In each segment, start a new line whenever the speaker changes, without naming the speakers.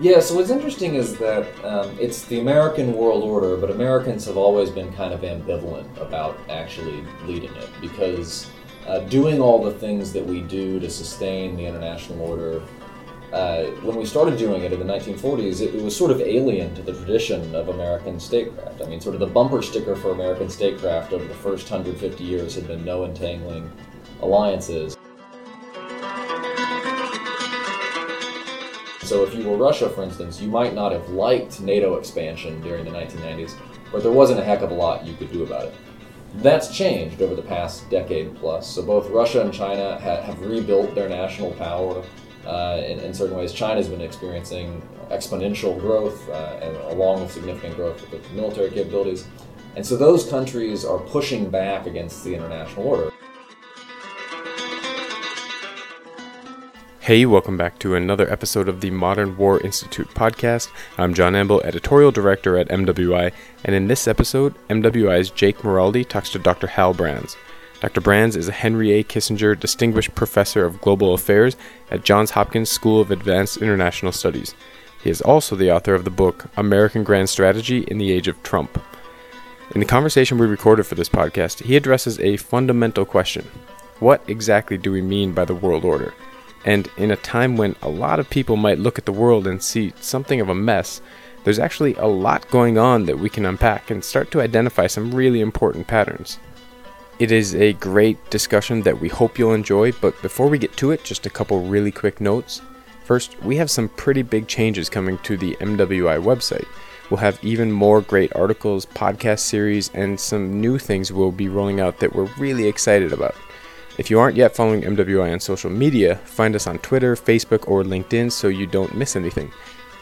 Yeah, so what's interesting is that um, it's the American world order, but Americans have always been kind of ambivalent about actually leading it because uh, doing all the things that we do to sustain the international order, uh, when we started doing it in the 1940s, it, it, was sort of alien to the tradition of American statecraft. I mean, sort of the bumper sticker for American statecraft over the first 150 years had been no entangling alliances. So if you were Russia, for instance, you might not have liked NATO expansion during the 1990s, but there wasn't a heck of a lot you could do about it. That's changed over the past decade plus. So both Russia and China ha- have rebuilt their national power. Uh, in, in, certain ways, China's been experiencing exponential growth, uh, and along with significant growth with military capabilities. And so those countries are pushing back against the international order.
Hey, welcome back to another episode of the Modern War Institute podcast. I'm John Amble, editorial director at MWI, and in this episode, MWI's Jake Maraldi talks to Dr. Hal Brands. Dr. Brands is a Henry A. Kissinger Distinguished Professor of Global Affairs at Johns Hopkins School of Advanced International Studies. He is also the author of the book American Grand Strategy in the Age of Trump. In the conversation we recorded for this podcast, he addresses a fundamental question What exactly do we mean by the world order? And in a time when a lot of people might look at the world and see something of a mess, there's actually a lot going on that we can unpack and start to identify some really important patterns. It is a great discussion that we hope you'll enjoy, but before we get to it, just a couple really quick notes. First, we have some pretty big changes coming to the MWI website. We'll have even more great articles, podcast series, and some new things we'll be rolling out that we're really excited about. If you aren't yet following MWI on social media, find us on Twitter, Facebook, or LinkedIn so you don't miss anything.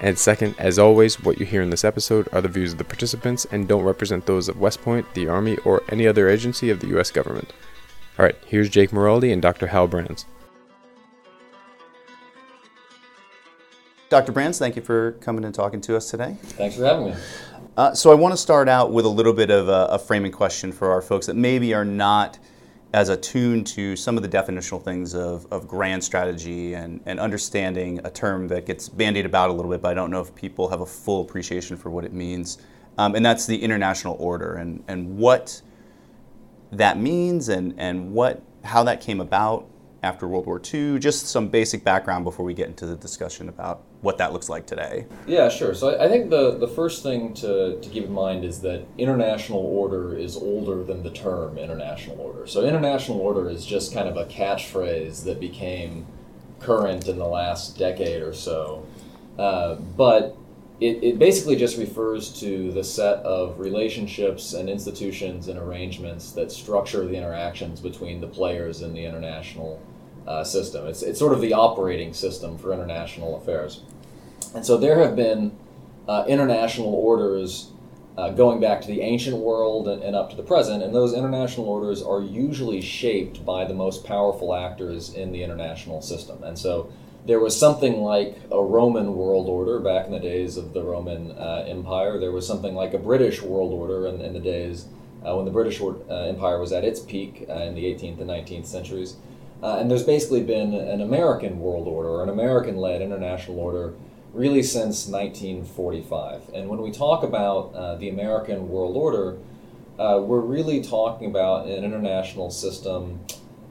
And second, as always, what you hear in this episode are the views of the participants and don't represent those of West Point, the Army, or any other agency of the U.S. government. Alright, here's Jake Maraldi and Dr. Hal Brands.
Dr. Brands, thank you for coming and talking to us today.
Thanks for having me.
Uh, so, I want to start out with a little bit of a, a framing question for our folks that maybe are not as attuned to some of the definitional things of, of grand strategy and, and understanding a term that gets bandied about a little bit, but I don't know if people have a full appreciation for what it means. Um, and that's the international order and, and what that means and, and what, how that came about after World War II. Just some basic background before we get into the discussion about what that looks like today.
Yeah, sure. So I think the, the first thing to, to keep in mind is that international order is older than the term international order. So international order is just kind of a catchphrase that became current in the last decade or so. Uh, but it, it basically just refers to the set of relationships and institutions and arrangements that structure the interactions between the players in the international uh, system. It's, it's sort of the operating system for international affairs. And so there have been uh, international orders uh, going back to the ancient world and, and, up to the present, and those international orders are usually shaped by the most powerful actors in the international system. And so there was something like a Roman world order back in the days of the Roman uh, Empire. There was something like a British world order in, in the days uh, when the British uh, Empire was at its peak uh, in the 18th and 19th centuries. and there's basically been an American world order, or an American led international order really since 1945. And when we talk about uh, the American world order, uh, we're really talking about an international system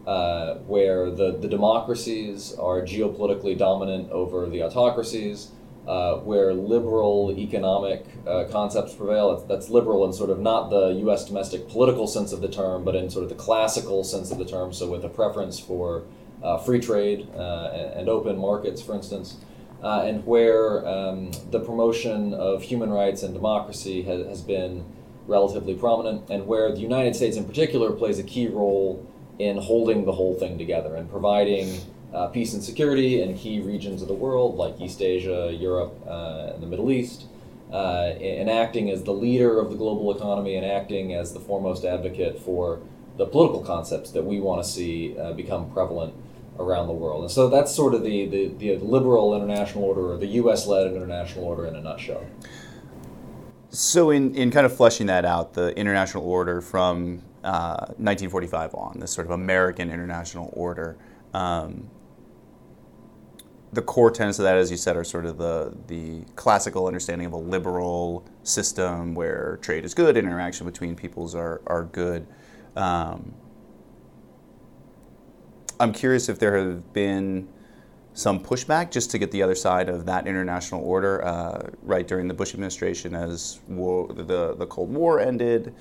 uh, where the, the democracies are geopolitically dominant over the autocracies, uh, where liberal economic uh, concepts prevail. That's, that's, liberal in sort of not the US domestic political sense of the term, but in sort of the classical sense of the term, so with a preference for uh, free trade and, and open markets, for instance uh, and where um, the promotion of human rights and democracy has, has been relatively prominent, and where the United States in particular plays a key role in holding the whole thing together and providing uh, peace and security in key regions of the world like East Asia, Europe, uh, and the Middle East, uh, and acting as the leader of the global economy and acting as the foremost advocate for the political concepts that we want to see uh, become prevalent around the world. And so that's sort of the, the, the liberal international order or the US led international order in a nutshell.
So, in, in kind of fleshing that out, the international order from uh, 1945 on, this sort of American international order, um, the core tenets of that, as you said, are sort of the the classical understanding of a liberal system where trade is good, interaction between peoples are are good. Um, I'm curious if there have been some pushback just to get the other side of that international order. Uh, right during the Bush administration, as war, the the Cold War ended,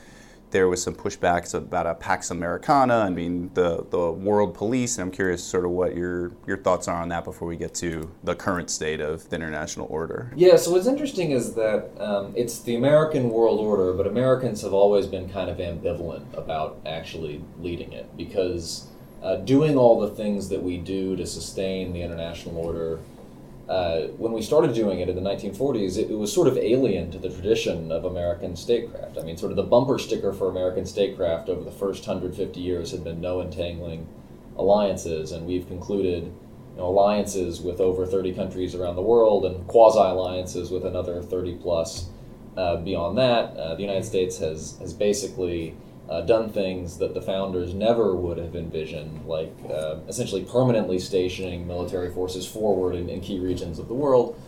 there was some pushbacks about a Pax Americana and being the the world police. And I'm curious, sort of, what your your thoughts are on that before we get to the current state of the international order.
Yeah. So what's interesting is that um, it's the American world order, but Americans have always been kind of ambivalent about actually leading it because uh, doing all the things that we do to sustain the international order. Uh, when we started doing it in the 1940s, it, it, was sort of alien to the tradition of American statecraft. I mean, sort of the bumper sticker for American statecraft over the first 150 years had been no entangling alliances, and we've concluded you know, alliances with over 30 countries around the world and quasi alliances with another 30 plus. Uh, beyond that, uh, the United States has, has basically uh, done things that the founders never would have envisioned, like uh, essentially permanently stationing military forces forward in, in key regions of the world,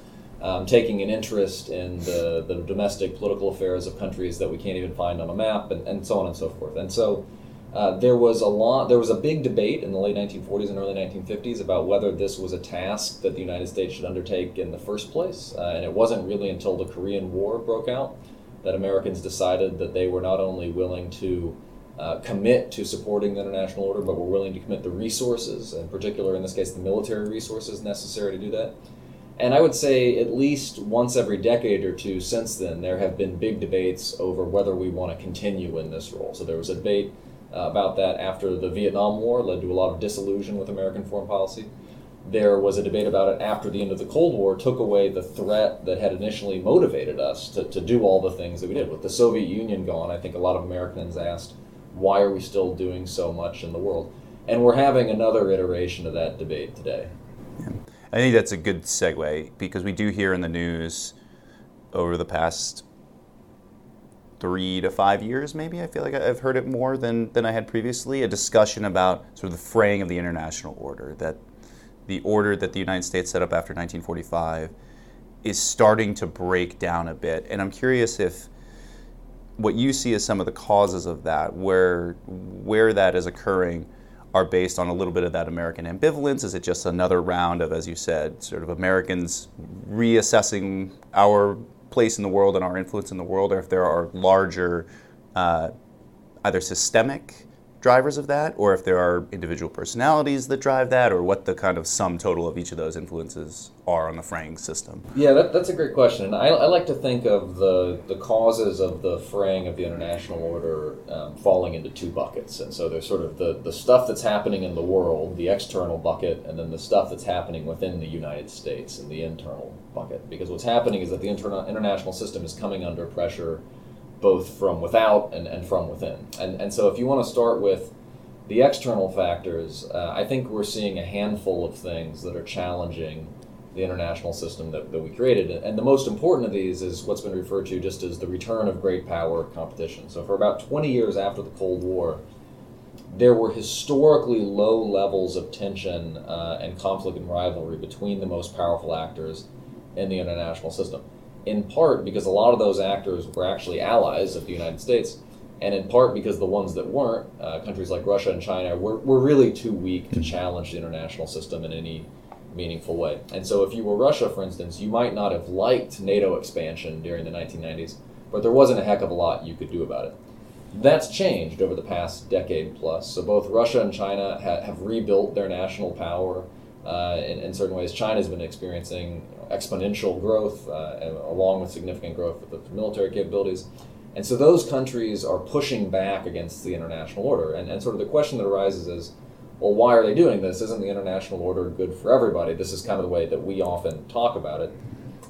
um, taking an interest in the, the domestic political affairs of countries that we can't even find on a map, and, and so on and so forth. And so uh, there was a lot, there was a big debate in the late 1940s and early 1950s about whether this was a task that the United States should undertake in the first place, uh, and it wasn't really until the Korean War broke out that Americans decided that they were not only willing to uh, commit to supporting the international order, but were willing to commit the resources, in particular, in this case, the military resources necessary to do that. And I would say at least once every decade or two since then, there have been big debates over whether we want to continue in this role. So there was a debate uh, about that after the Vietnam War, led to a lot of disillusion with American foreign policy there was a debate about it after the end of the Cold War, took away the threat that had initially motivated us to, to do all the things that we did. With the Soviet Union gone, I think a lot of Americans asked, why are we still doing so much in the world? And we're having another iteration of that debate today.
Yeah. I think that's a good segue because we do hear in the news over the past three to five years, maybe. I feel like I've heard it more than, than I had previously. A discussion about sort of the fraying of the international order, that the order that the United States set up after 1945 is starting to break down a bit. And I'm curious if what you see as some of the causes of that, where where that is occurring, are based on a little bit of that American ambivalence. Is it just another round of, as you said, sort of Americans reassessing our place in the world and our influence in the world, or if there are larger, uh, either systemic drivers of that, or if there are individual personalities that drive that, or what the kind of sum total of each of those influences are on the fraying system?
Yeah, that, that's a great question. I, I like to think of the, the causes of the fraying of the international order um, falling into two buckets. And so there's sort of the, the stuff that's happening in the world, the external bucket, and then the stuff that's happening within the United States in the internal bucket. Because what's happening is that the interna- international system is coming under pressure both from without and, and from within. And, and so if you want to start with the external factors, uh, I think we're seeing a handful of things that are challenging the international system that, that we created. And the most important of these is what's been referred to just as the return of great power competition. So for about 20 years after the Cold War, there were historically low levels of tension uh, and conflict and rivalry between the most powerful actors in the international system in part because a lot of those actors were actually allies of the United States, and in part because the ones that weren't, uh, countries like Russia and China, were, were really too weak to challenge the international system in any meaningful way. And so, if you were Russia, for instance, you might not have liked NATO expansion during the 1990s, but there wasn't a heck of a lot you could do about it. That's changed over the past decade plus. So, both Russia and China ha- have rebuilt their national power. Uh, in, in certain ways, China's been experiencing exponential growth, uh, along with significant growth of the military capabilities. And so those countries are pushing back against the international order. And, and sort of the question that arises is, well, why are they doing this? Isn't the international order good for everybody? This is kind of the way that we often talk about it.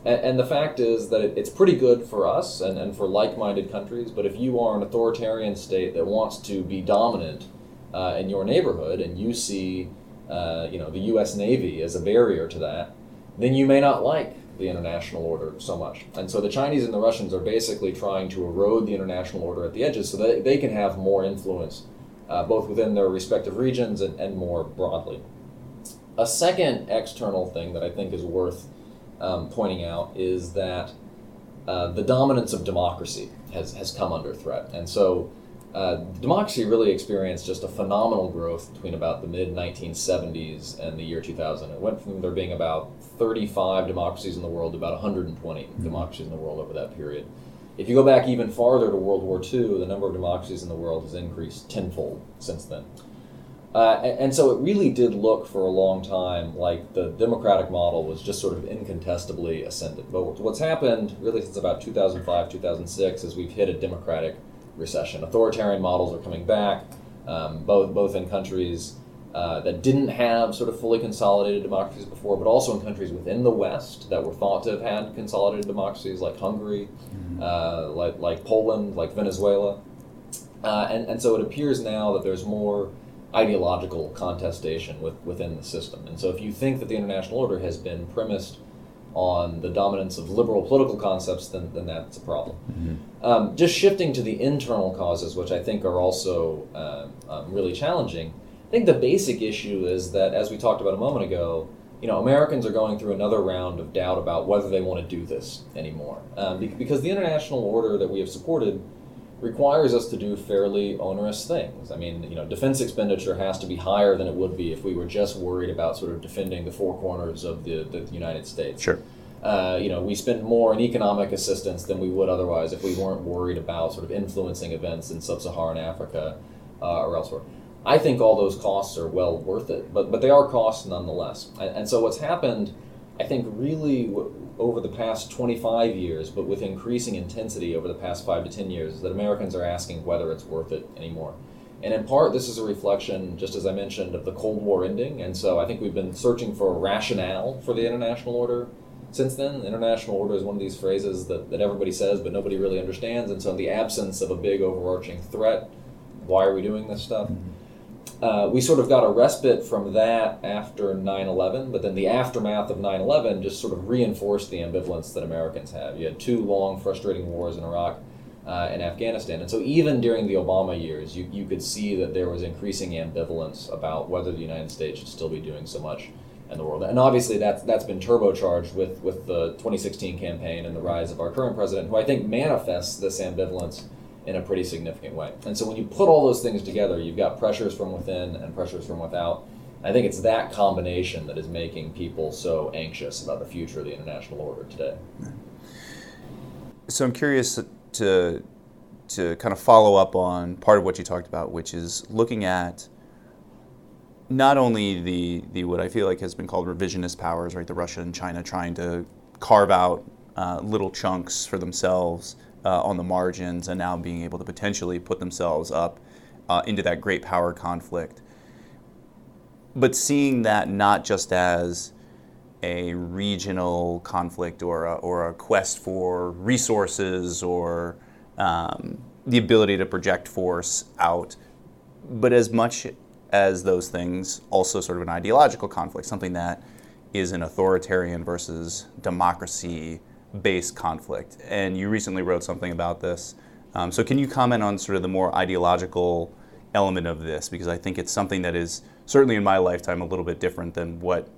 And, and the fact is that it, it's pretty good for us and, and for like minded countries, but if you are an authoritarian state that wants to be dominant uh, in your neighborhood and you see uh, you know, the U.S. Navy as a barrier to that, then you may not like the international order so much. And so the Chinese and the Russians are basically trying to erode the international order at the edges so that they can have more influence uh, both within their respective regions and, and more broadly. a second external thing that I think is worth um, pointing out is that uh, the dominance of democracy has, has come under threat. And so uh, democracy really experienced just a phenomenal growth between about the mid 1970s and the year 2000. It went from there being about 35 democracies in the world to about 120 mm-hmm. democracies in the world over that period. If you go back even farther to World War II, the number of democracies in the world has increased tenfold since then. Uh, and, and, so it really did look for a long time like the democratic model was just sort of incontestably ascendant. But what's happened really since about 2005, 2006 is we've hit a democratic recession. Authoritarian models are coming back, um, both both in countries uh, that didn't have sort of fully consolidated democracies before, but also in countries within the West that were thought to have had consolidated democracies, like Hungary, mm-hmm. uh, like like Poland, like Venezuela, uh, and and so it appears now that there's more ideological contestation with, within the system. And so if you think that the international order has been premised on the dominance of liberal political concepts, then, then that's a problem. Mm-hmm. Um, just shifting to the internal causes, which I think are also uh, um, really challenging, I think the basic issue is that, as we talked about a moment ago, you know, Americans are going through another round of doubt about whether they want to do this anymore. Um, because the international order that we have supported requires us to do fairly onerous things. I mean, you know, defense expenditure has to be higher than it would be if we were just worried about sort of defending the four corners of the, the United States.
Sure.
Uh, you know, we spend more in economic assistance than we would otherwise if we weren't worried about sort of influencing events in sub-Saharan Africa uh, or elsewhere. I think all those costs are well worth it, but but they are costs nonetheless. And, and so what's happened, I think, really over the past 25 years, but with increasing intensity over the past five to 10 years, is that Americans are asking whether it's worth it anymore. And in part, this is a reflection, just as I mentioned, of the Cold War ending. And so I think we've been searching for a rationale for the international order since then. The international order is one of these phrases that, that everybody says, but nobody really understands. And so, in the absence of a big overarching threat, why are we doing this stuff? Mm-hmm uh, we sort of got a respite from that after 9 11, but then the aftermath of 9 11 just sort of reinforced the ambivalence that Americans have. You had two long, frustrating wars in Iraq uh, and Afghanistan. And so, even during the Obama years, you, you could see that there was increasing ambivalence about whether the United States should still be doing so much in the world. And obviously, that's, that's been turbocharged with, with the 2016 campaign and the rise of our current president, who I think manifests this ambivalence in a pretty significant way. And so when you put all those things together, you've got pressures from within and pressures from without. I think it's that combination that is making people so anxious about the future of the international order today.
So I'm curious to to kind of follow up on part of what you talked about, which is looking at not only the the what I feel like has been called revisionist powers, right? The Russia and China trying to carve out uh, little chunks for themselves uh, on the margins and now being able to potentially put themselves up uh, into that great power conflict. But seeing that not just as a regional conflict or a, or a quest for resources or um, the ability to project force out, but as much as those things, also sort of an ideological conflict, something that is an authoritarian versus democracy based conflict. And you recently wrote something about this. Um, so, can you comment on sort of the more ideological element of this? Because I think it's something that is certainly in my lifetime a little bit different than what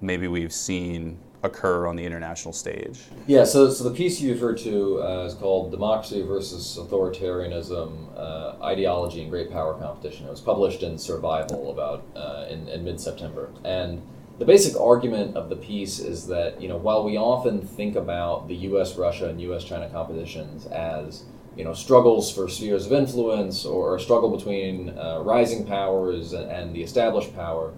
maybe we've seen occur on the international stage.
Yeah, so, so the piece you referred to uh, is called Democracy versus Authoritarianism uh, Ideology and Great Power Competition. It was published in Survival about uh, in, in mid September. And the basic argument of the piece is that you know while we often think about the U.S. Russia and U.S. China competitions as you know struggles for spheres of influence or a struggle between uh, rising powers and, and, the established power,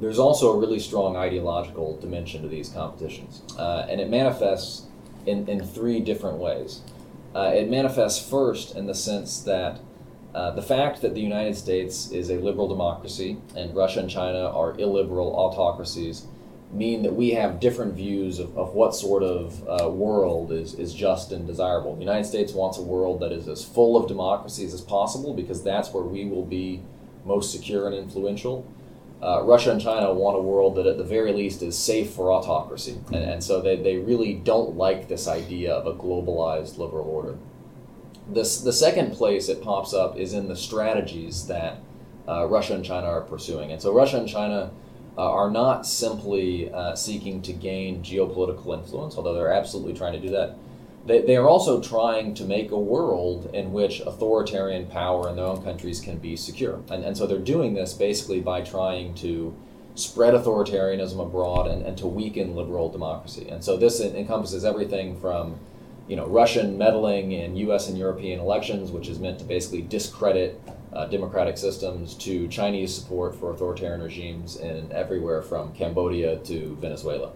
there's also a really strong ideological dimension to these competitions, uh, and it manifests in, in three different ways. Uh, it manifests first in the sense that uh, the fact that the United States is a liberal democracy and Russia and China are illiberal autocracies mean that we have different views of, of what sort of uh, world is, is just and desirable. The United States wants a world that is as full of democracies as possible because that's where we will be most secure and influential. Uh, Russia and China want a world that, at the very least, is safe for autocracy. And, and so they, they really don't like this idea of a globalized liberal order. This, the second place it pops up is in the strategies that uh, Russia and China are pursuing. And so Russia and China uh, are not simply uh, seeking to gain geopolitical influence, although they're absolutely trying to do that. They, they are also trying to make a world in which authoritarian power in their own countries can be secure. And, and so they're doing this basically by trying to spread authoritarianism abroad and, and to weaken liberal democracy. And so this encompasses everything from you know, Russian meddling in U.S. and European elections, which is meant to basically discredit uh, democratic systems, to Chinese support for authoritarian regimes in everywhere from Cambodia to Venezuela.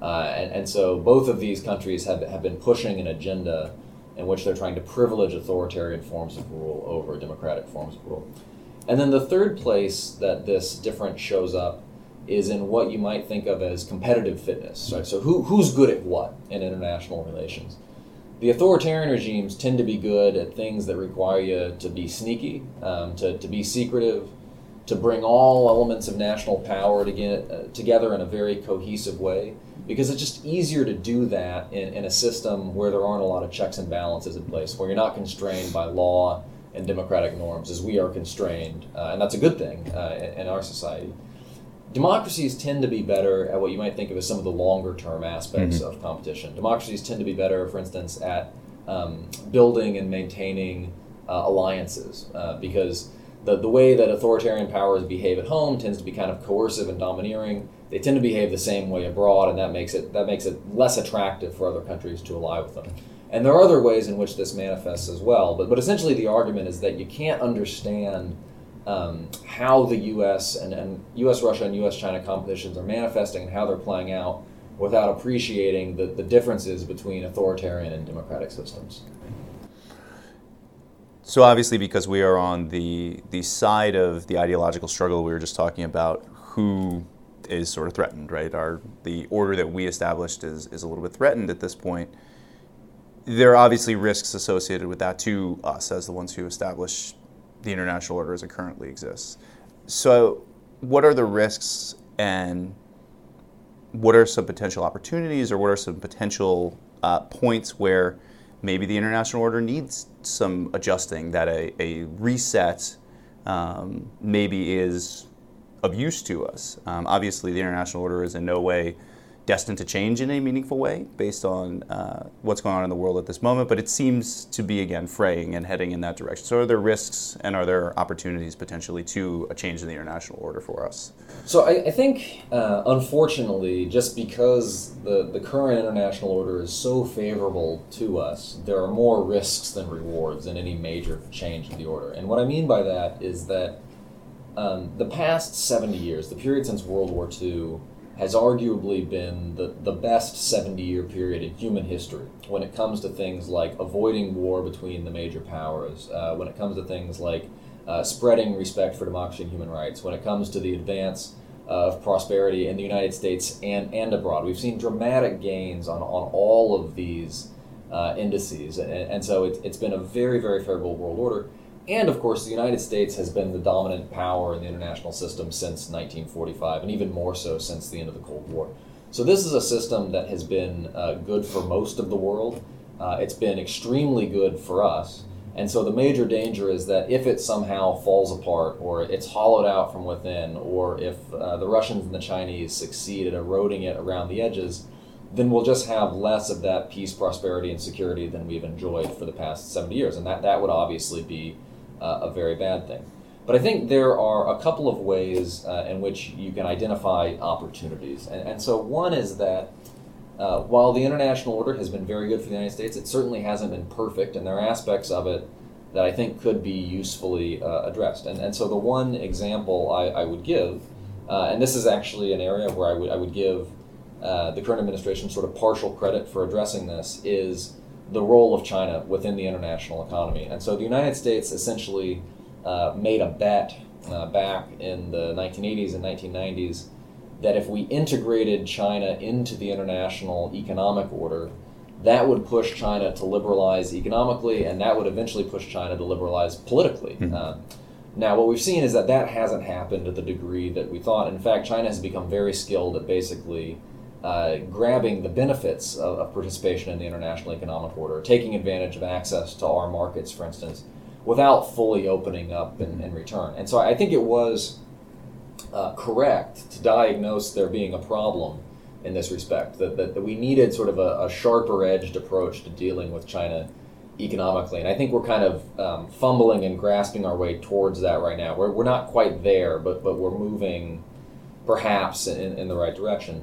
Uh, and, and so both of these countries have, have been pushing an agenda in which they're trying to privilege authoritarian forms of rule over democratic forms of rule. And then the third place that this difference shows up is in what you might think of as competitive fitness. Right? So who, who's good at what in international relations? The authoritarian regimes tend to be good at things that require you to be sneaky, um, to, to be secretive, to bring all elements of national power to get, uh, together in a very cohesive way because it's just easier to do that in, in a system where there aren't a lot of checks and balances in place, where you're not constrained by law and democratic norms as we are constrained, uh, and that's a good thing uh, in, in, our society. Democracies tend to be better at what you might think of as some of the longer term aspects mm-hmm. of competition. Democracies tend to be better, for instance, at um, building and maintaining uh, alliances uh, because the, the way that authoritarian powers behave at home tends to be kind of coercive and domineering. They tend to behave the same way abroad, and that makes it that makes it less attractive for other countries to ally with them. And there are other ways in which this manifests as well. But but essentially, the argument is that you can't understand um, how the U.S. And, and U.S. Russia and U.S. China competitions are manifesting and how they're playing out without appreciating the, the differences between authoritarian and democratic systems.
So obviously, because we are on the the side of the ideological struggle, we were just talking about who is sort of threatened, right? Our the order that we established is is a little bit threatened at this point. There are obviously risks associated with that to us as the ones who establish the international order as it currently exists. So, what are the risks and what are some potential opportunities, or what are some potential uh, points where maybe the international order needs some adjusting, that a, a reset um, maybe is of use to us. Um, obviously, the international order is in no way destined to change in a meaningful way based on uh, what's going on in the world at this moment, but it seems to be again fraying and heading in that direction. So, are there risks and are there opportunities potentially to a change in the international order for us?
So, I, I think, uh, unfortunately, just because the, the current international order is so favorable to us, there are more risks than rewards in any major change of the order. And what I mean by that is that um, the past 70 years, the period since World War II, has arguably been the, the best 70 year period in human history when it comes to things like avoiding war between the major powers, uh, when it comes to things like uh, spreading respect for democracy and human rights, when it comes to the advance of prosperity in the United States and, and abroad. We've seen dramatic gains on, on all of these uh, indices, and, and so it, it's been a very, very favorable world order. And of course, the United States has been the dominant power in the international system since 1945, and even more so since the end of the Cold War. So, this is a system that has been uh, good for most of the world. Uh, it's been extremely good for us. And so, the major danger is that if it somehow falls apart, or it's hollowed out from within, or if uh, the Russians and the Chinese succeed at eroding it around the edges, then we'll just have less of that peace, prosperity, and security than we've enjoyed for the past 70 years. And that, that would obviously be uh, a very bad thing. But I think there are a couple of ways uh, in which you can identify opportunities. And, and so one is that uh, while the international order has been very good for the United States, it certainly hasn't been perfect, and there are aspects of it that I think could be usefully uh, addressed. And, and so the one example I, I would give, uh, and this is actually an area where I would, I would give uh, the current administration sort of partial credit for addressing this, is the role of China within the international economy. And so the United States essentially uh, made a bet uh, back in the 1980s and 1990s that if we integrated China into the international economic order, that would push China to liberalize economically, and that would eventually push China to liberalize politically. Mm-hmm. Uh, now, what we've seen is that that hasn't happened to the degree that we thought. In fact, China has become very skilled at basically uh, grabbing the benefits of, of, participation in the international economic order, taking advantage of access to our markets, for instance, without fully opening up in, in return. And so I think it was uh, correct to diagnose there being a problem in this respect. That, that, that we needed sort of a, a, sharper edged approach to dealing with China economically. And I think we're kind of um, fumbling and grasping our way towards that right now. We're, we're not quite there, but, but we're moving perhaps in, in the right direction.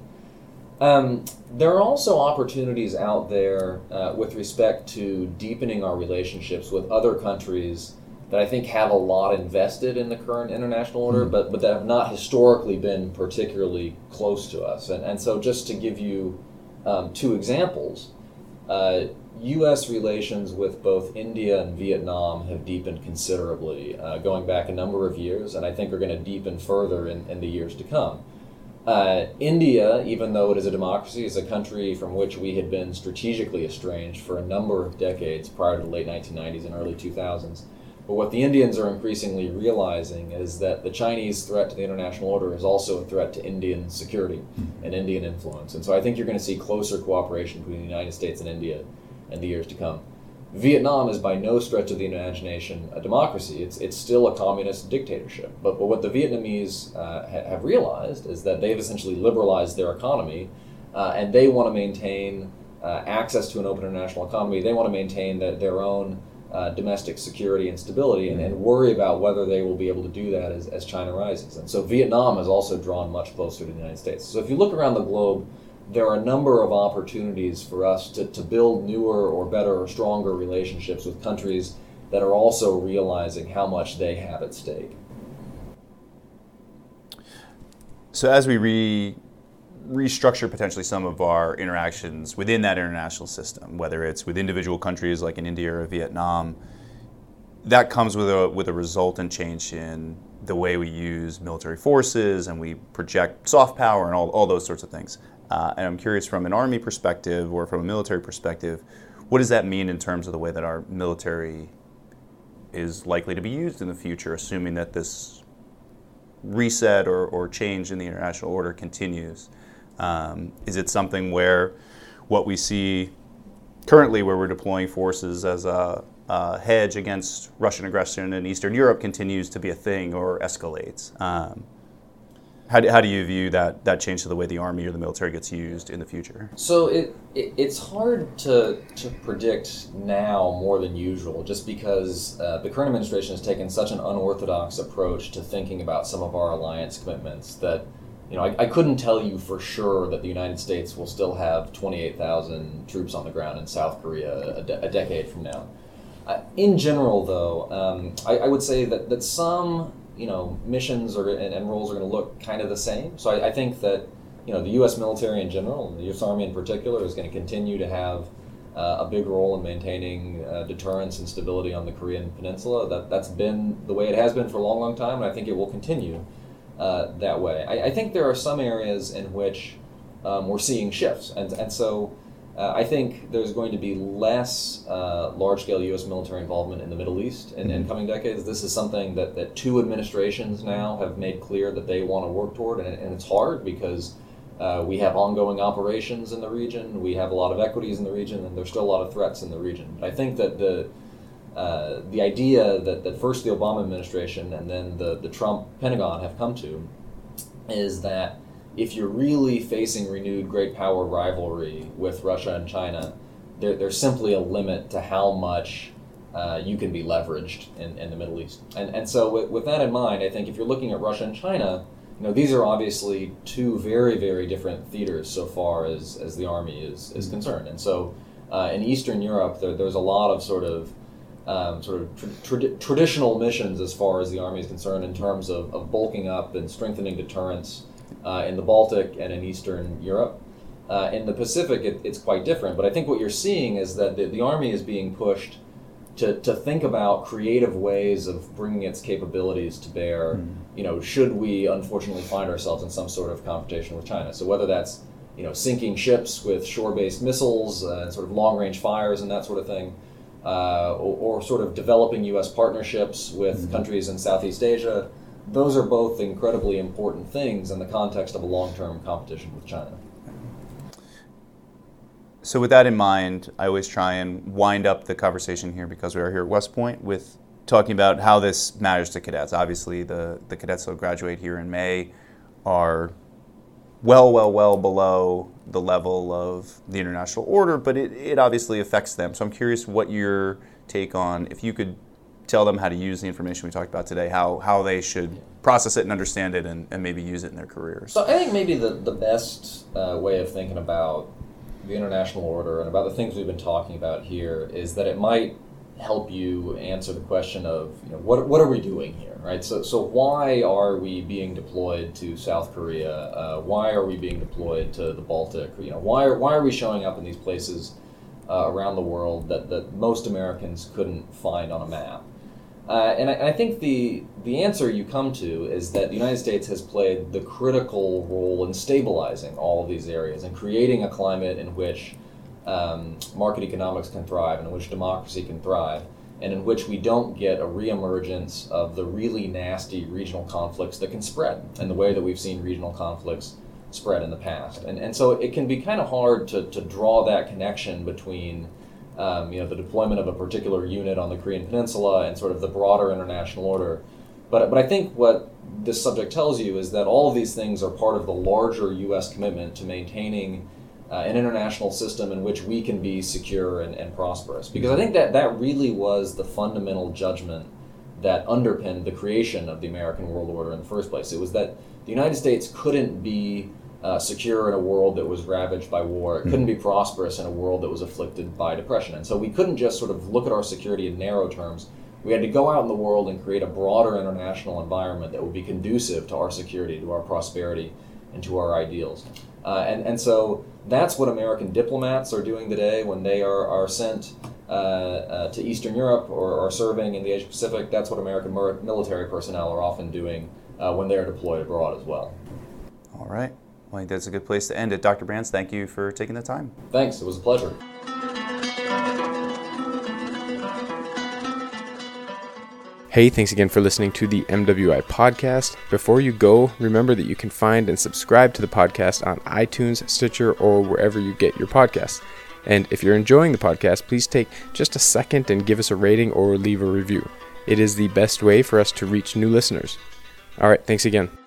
Um, there are also opportunities out there uh, with respect to deepening our relationships with other countries that I think have a lot invested in the current international order, mm-hmm. but, but that have not historically been particularly close to us. And, and so, just to give you um, two examples, uh, U.S. relations with both India and Vietnam have deepened considerably, uh, going back a number of years, and I think are going to deepen further in, in the years to come. Uh, India, even though it is a democracy, is a country from which we had been strategically estranged for a number of decades prior to the late 1990s and early 2000s. But what the Indians are increasingly realizing is that the Chinese threat to the international order is also a threat to Indian security and Indian influence. And so I think you're going to see closer cooperation between the United States and India in the years to come. Vietnam is by no stretch of the imagination a democracy. It's, it's still a communist dictatorship. But, but what the Vietnamese uh, ha- have realized is that they've essentially liberalized their economy uh, and they want to maintain uh, access to an open international economy. They want to maintain that their own uh, domestic security and stability and, and, worry about whether they will be able to do that as, as China rises. And so Vietnam has also drawn much closer to the United States. So if you look around the globe, there are a number of opportunities for us to, to build newer or better or stronger relationships with countries that are also realizing how much they have at stake.
So as we re restructure potentially some of our interactions within that international system, whether it's with individual countries like in India or Vietnam, that comes with a with a resultant change in the way we use military forces and we project soft power and all, all those sorts of things. Uh, and I'm curious from an army perspective or from a military perspective, what does that mean in terms of the way that our military is likely to be used in the future, assuming that this reset or, or change in the international order continues? Um, is it something where what we see currently, where we're deploying forces as a, a hedge against Russian aggression in Eastern Europe, continues to be a thing or escalates? Um, how do, how do you view that, that change to the way the army or the military gets used in the future?
So it, it it's hard to, to predict now more than usual, just because uh, the current administration has taken such an unorthodox approach to thinking about some of our alliance commitments that you know, I, I, couldn't tell you for sure that the United States will still have 28,000 troops on the ground in South Korea a, de- a decade from now. Uh, in general, though, um, I, I, would say that, that some, you know, missions are, and, and roles are going to look kind of the same. So I, I, think that, you know, the U.S. military in general, the U.S. Army in particular, is going to continue to have uh, a big role in maintaining uh, deterrence and stability on the Korean Peninsula. That, that's been the way it has been for a long, long time, and I think it will continue uh, that way. I, I, think there are some areas in which um, we're seeing shifts, and and so. Uh, I think there's going to be less uh, large scale U.S. military involvement in the Middle East in, in, mm-hmm. coming decades. This is something that, that two administrations now have made clear that they want to work toward, and, and it's hard because uh, we have ongoing operations in the region, we have a lot of equities in the region, and there's still a lot of threats in the region. But I think that the uh, the idea that, that first the Obama administration and then the, the Trump Pentagon have come to is that if you're really facing renewed great power rivalry with Russia and China, there, there's simply a limit to how much uh, you can be leveraged in, in the Middle East. And, and so, with, with that in mind, I think if you're looking at Russia and China, you know, these are obviously two very, very different theaters so far as, as the Army is, is concerned. And so, uh, in Eastern Europe, there, there's a lot of sort of um, sort of tra- tra- traditional missions as far as the Army is concerned in terms of, of bulking up and strengthening deterrence uh, in the Baltic and in Eastern Europe. Uh, in the Pacific, it, it's quite different. But I think what you're seeing is that the, the Army is being pushed to, to think about creative ways of bringing its capabilities to bear. Mm. You know, should we unfortunately find ourselves in some sort of confrontation with China? So whether that's you know sinking ships with shore-based missiles uh, and sort of long-range fires and that sort of thing, uh, or, or, sort of developing U.S. partnerships with mm-hmm. countries in Southeast Asia. Those are both incredibly important things in the context of a long-term competition with China.
So, with that in mind, I always try and wind up the conversation here because we are here at West Point with talking about how this matters to cadets. Obviously, the, the cadets that graduate here in May are well, well, well below the level of the international order, but it, it obviously affects them. So I'm curious what your take on if you could tell them how to use the information we talked about today, how, how they should process it and understand it and, and maybe use it in their careers.
So I think maybe the, the best uh, way of thinking about the international order and about the things we've been talking about here is that it might help you answer the question of you know what, what are we doing here right? So so why are we being deployed to South Korea? Uh, why are we being deployed to the Baltic? You know why are, why are we showing up in these places uh, around the world that, that most Americans couldn't find on a map uh, and I, I, think the the answer you come to is that the United States has played the critical role in stabilizing all of these areas and creating a climate in which um, market economics can thrive, and in which democracy can thrive, and in which we don't get a reemergence of the really nasty regional conflicts that can spread in the way that we've seen regional conflicts spread in the past. And, and so it can be kind of hard to, to draw that connection between um, you know, the deployment of a particular unit on the Korean Peninsula and sort of the broader international order. But, but I think what this subject tells you is that all of these things are part of the larger U.S. commitment to maintaining uh, an international system in which we can be secure and, and prosperous. Because I think that that really was the fundamental judgment that underpinned the creation of the American world order in the first place. It was that the United States couldn't be uh, secure in a world that was ravaged by war. It couldn't be prosperous in a world that was afflicted by depression. And so we couldn't just sort of look at our security in narrow terms. We had to go out in the world and create a broader international environment that would be conducive to our security, to our prosperity, and to our ideals. Uh, and, and so that's what American diplomats are doing today when they are, are sent uh, uh, to Eastern Europe or are serving in the Asia Pacific. That's what American military personnel are often doing uh, when they are deployed abroad as well.
All right. Well, I think that's a good place to end it. Dr. Brands, thank you for taking the time.
Thanks. It was a pleasure.
Hey, thanks again for listening to the MWI podcast. Before you go, remember that you can find and subscribe to the podcast on iTunes, Stitcher, or wherever you get your podcasts. And if you're enjoying the podcast, please take just a second and give us a rating or leave a review. It is the best way for us to reach new listeners. All right, thanks again.